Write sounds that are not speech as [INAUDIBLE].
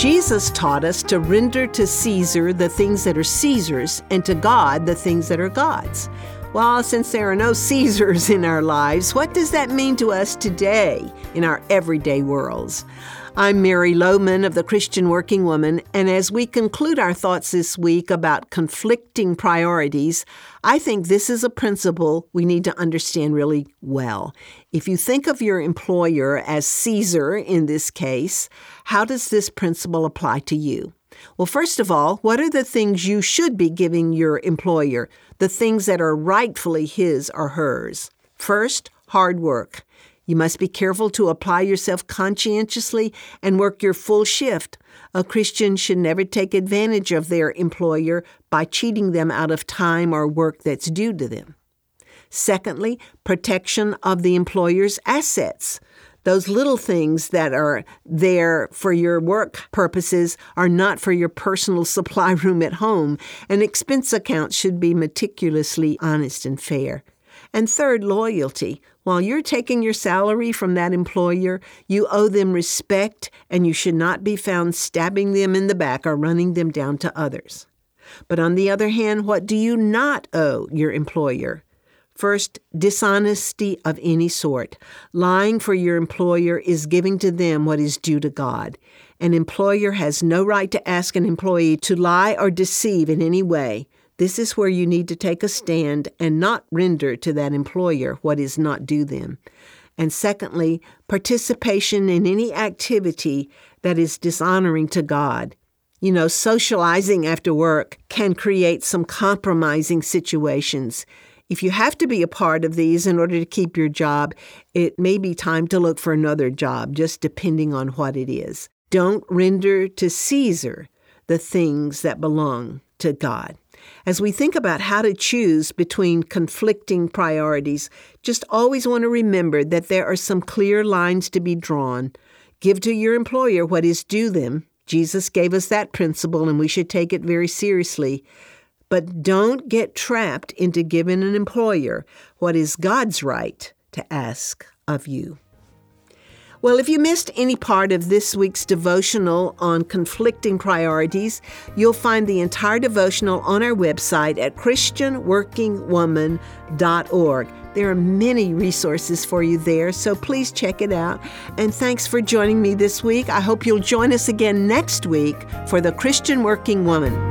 Jesus taught us to render to Caesar the things that are Caesar's and to God the things that are God's. Well, since there are no Caesars in our lives, what does that mean to us today in our everyday worlds? I'm Mary Lowman of the Christian Working Woman, and as we conclude our thoughts this week about conflicting priorities, I think this is a principle we need to understand really well. If you think of your employer as Caesar in this case, how does this principle apply to you? Well, first of all, what are the things you should be giving your employer? the things that are rightfully his or hers. First, hard work. You must be careful to apply yourself conscientiously and work your full shift. A Christian should never take advantage of their employer by cheating them out of time or work that's due to them. Secondly, protection of the employer's assets. Those little things that are there for your work purposes are not for your personal supply [LAUGHS] room at home. An expense account should be meticulously honest and fair. And third, loyalty. While you're taking your salary from that employer, you owe them respect and you should not be found stabbing them in the back or running them down to others. But on the other hand, what do you not owe your employer? First, dishonesty of any sort. Lying for your employer is giving to them what is due to God. An employer has no right to ask an employee to lie or deceive in any way. This is where you need to take a stand and not render to that employer what is not due them. And secondly, participation in any activity that is dishonoring to God. You know, socializing after work can create some compromising situations. If you have to be a part of these in order to keep your job, it may be time to look for another job, just depending on what it is. Don't render to Caesar the things that belong to God. As we think about how to choose between conflicting priorities, just always want to remember that there are some clear lines to be drawn. Give to your employer what is due them. Jesus gave us that principle, and we should take it very seriously. But don't get trapped into giving an employer what is God's right to ask of you. Well, if you missed any part of this week's devotional on conflicting priorities, you'll find the entire devotional on our website at ChristianWorkingWoman.org. There are many resources for you there, so please check it out. And thanks for joining me this week. I hope you'll join us again next week for the Christian Working Woman.